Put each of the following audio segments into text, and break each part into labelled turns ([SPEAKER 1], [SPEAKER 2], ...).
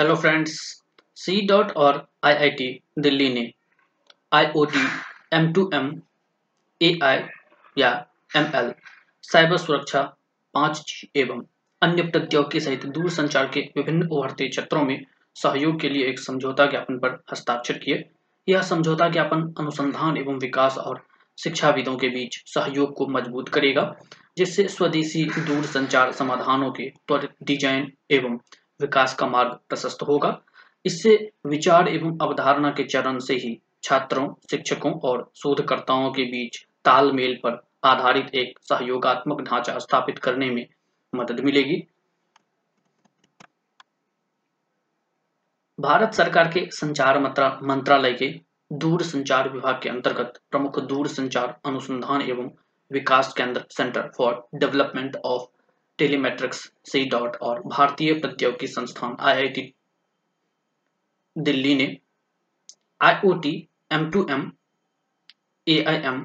[SPEAKER 1] Hello friends C dot और IIT Delhi ने IoT M to M AI या ML cyber सुरक्षा, पाँच एवं अन्य प्रौद्योगिकी सहित दूरसंचार के विभिन्न उभरते क्षेत्रों में सहयोग के लिए एक समझौता ज्ञापन पर हस्ताक्षर किए। यह समझौता ज्ञापन अनुसंधान एवं विकास और शिक्षाविदों के बीच सहयोग को मज़बूत करेगा, जिससे स्वदेशी दूरसंचार समाधानों के त्वरित डिज़ाइन एवं विकास का मार्ग प्रशस्त होगा। इससे विचार एवं अवधारणा के चरण से ही छात्रों, शिक्षकों और शोधकर्ताओं के बीच तालमेल पर आधारित एक सहयोगात्मक ढांचा स्थापित करने में मदद मिलेगी। भारत सरकार के संचार मंत्रालय के दूर संचार विभाग के अंतर्गत प्रमुख दूर संचार अनुसंधान एवं विकास केंद्र centre for development of telematics, C DOT और भारतीय प्रौद्योगिकी संस्थान, आईआईटी दिल्ली ने IoT, M to M A I M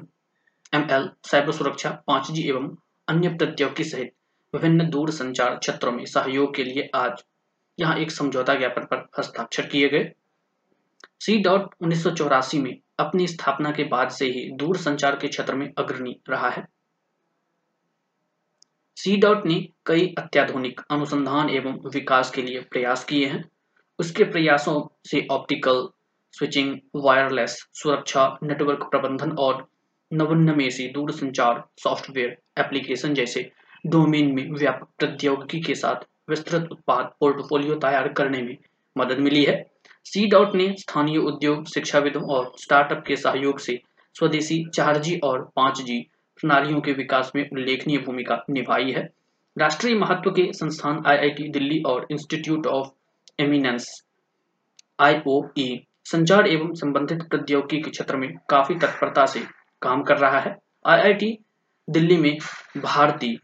[SPEAKER 1] M L cyber सुरक्षा, पाँच जी एवं अन्य प्रौद्योगिकी सहित विभिन्न दूर संचार क्षेत्रों में सहयोग के लिए आज यहाँ एक समझौता ज्ञापन पर हस्ताक्षर किए गए। सी डॉट उन्नीस सौ चौरासी में अपनी स्थापना के बाद से ही दूर संचार के क्षेत्र में अग्रणी रहा है। सी डॉट ने कई अत्याधुनिक अनुसंधान एवं विकास के लिए प्रयास किए हैं। उसके प्रयासों से ऑप्टिकल स्विचिंग वायरलेस सुरक्षा नेटवर्क प्रबंधन और नवन्यमेषी दूरसंचार सॉफ्टवेयर एप्लीकेशन जैसे डोमेन में व्यापक प्रौद्योगिकी के साथ विस्तृत उत्पाद पोर्टफोलियो तैयार करने में मदद मिली है। सी डॉट ने स्थानीय उद्योग, शिक्षाविदों और स्टार्टअप के सहयोग से स्वदेशी चार जी और पाँच जी प्रणालियों के विकास में उल्लेखनीय भूमिका निभाई है। राष्ट्रीय महत्व के संस्थान आईआईटी दिल्ली और इंस्टीट्यूट ऑफ़ एमिनेंस, आईओई, संचार एवं संबंधित प्रौद्योगिकी के क्षेत्र में काफ़ी तत्परता से काम कर रहा है। आईआईटी दिल्ली में भारतीय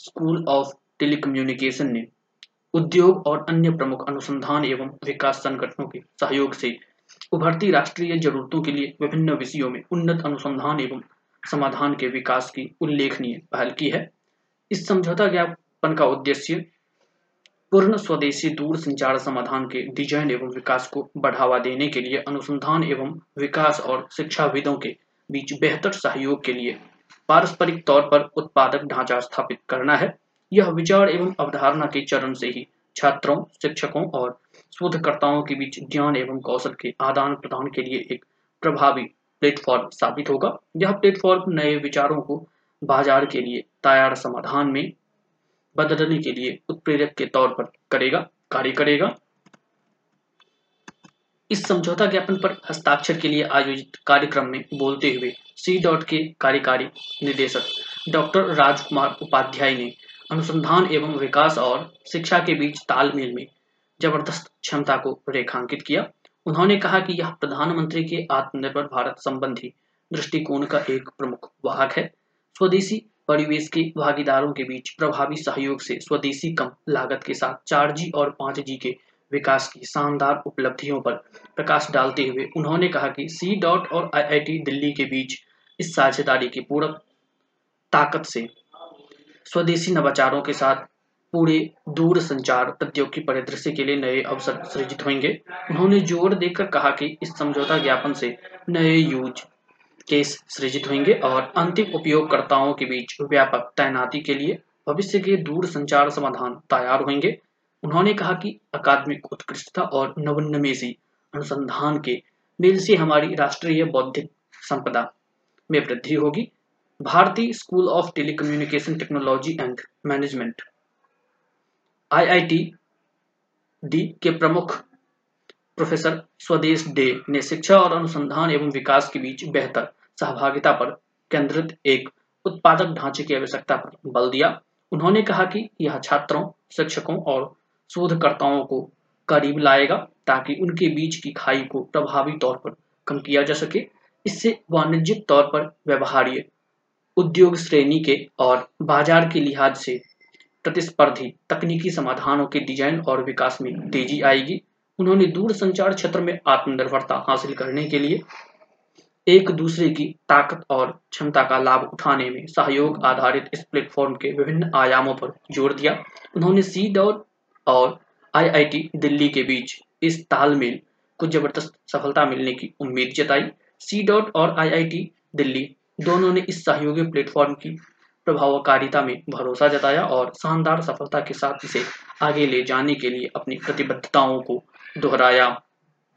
[SPEAKER 1] स्कूल ऑफ़ टेलीकम्युनिकेशन ने उद्योग और अन्य प्रमुख अनुसंधान एवं विकास संगठनों के सहयोग से उभरती राष्ट्रीय जरूरतों के लिए विभिन्न विषयों में उन्नत अनुसंधान एवं समाधान के विकास की उल्लेखनीय पहल की है। इस समझौता ज्ञापन का उद्देश्य पूर्ण स्वदेशी दूर संचार समाधान के डिज़ाइन एवं विकास को बढ़ावा देने के लिए अनुसंधान एवं विकास और शिक्षाविदों के बीच बेहतर सहयोग के लिए पारस्परिक तौर पर उत्पादक ढांचा स्थापित करना है। यह विचार एवं अवधारणा के चरण से ही छात्रों, शिक्षकों और शोधकर्ताओं के बीच ज्ञान एवं कौशल के आदान प्रदान के लिए एक प्रभावी प्लेटफॉर्म साबित होगा। यह प्लेटफॉर्म नए विचारों को बाज़ार के लिए तैयार समाधान में बदलने के लिए उत्प्रेरक के तौर पर करेगा, कार्य करेगा। इस समझौता ज्ञापन पर हस्ताक्षर के लिए आयोजित कार्यक्रम में बोलते हुए सी डॉट के कार्यकारी निदेशक डॉक्टर राजकुमार उपाध्याय ने अनुसंधान एवं विकास और शिक्षा के बीच तालमेल में ज़बरदस्त क्षमता को रेखांकित किया। उन्होंने कहा कि यह प्रधानमंत्री के आत्मनिर्भर भारत संबंधी दृष्टिकोण का एक प्रमुख वाहक है। स्वदेशी परिवेश के भागीदारों के बीच प्रभावी सहयोग से स्वदेशी कम लागत के साथ चार जी और पाँच जी के विकास की शानदार उपलब्धियों पर प्रकाश डालते हुए उन्होंने कहा कि सी डॉट और आईआईटी दिल्ली के बीच इस साझेदारी की पूरक ताकत से स्वदेशी नवाचारों के साथ पूरे दूर संचार प्रौद्योगिकी परिदृश्य के लिए नए अवसर सृजित होंगे। उन्होंने ज़ोर देकर कहा कि इस समझौता ज्ञापन से नए यूज़ केस सृजित होंगे और अंतिम उपयोगकर्ताओं के बीच व्यापक तैनाती के लिए भविष्य के दूर संचार समाधान तैयार होंगे। उन्होंने कहा कि अकादमिक उत्कृष्टता और नवोन्मेषी अनुसंधान के मेल से हमारी राष्ट्रीय बौद्धिक संपदा में वृद्धि होगी। भारतीय school of telecommunication technology and management IIT D के प्रमुख प्रोफेसर स्वदेश डे ने शिक्षा और अनुसंधान एवं विकास के बीच बेहतर सहभागिता पर केंद्रित एक उत्पादक ढांचे की आवश्यकता पर बल दिया। उन्होंने कहा कि यह छात्रों, शिक्षकों और शोधकर्ताओं को करीब लाएगा ताकि उनके बीच की खाई को प्रभावी तौर पर कम किया जा सके। इससे वाणिज्यिक तौर पर व्यवहार्य उद्योग श्रेणी के और बाज़ार के लिहाज से प्रतिस्पर्धी तकनीकी समाधानों के डिज़ाइन और विकास में तेज़ी आएगी। उन्होंने दूर संचार क्षेत्र में आत्मनिर्भरता हासिल करने के लिए एक दूसरे की ताकत और क्षमता का लाभ उठाने में सहयोग आधारित इस प्लेटफॉर्म के विभिन्न आयामों पर ज़ोर दिया। उन्होंने सी डॉट और आईआईटी दिल्ली के बीच इस तालमेल को ज़बरदस्त सफलता मिलने की उम्मीद जताई। सी डॉट और आईआईटी दिल्ली दोनों ने इस सहयोगी प्लेटफॉर्म की प्रभावकारिता में भरोसा जताया और शानदार सफलता के साथ इसे आगे ले जाने के लिए अपनी प्रतिबद्धताओं को दोहराया।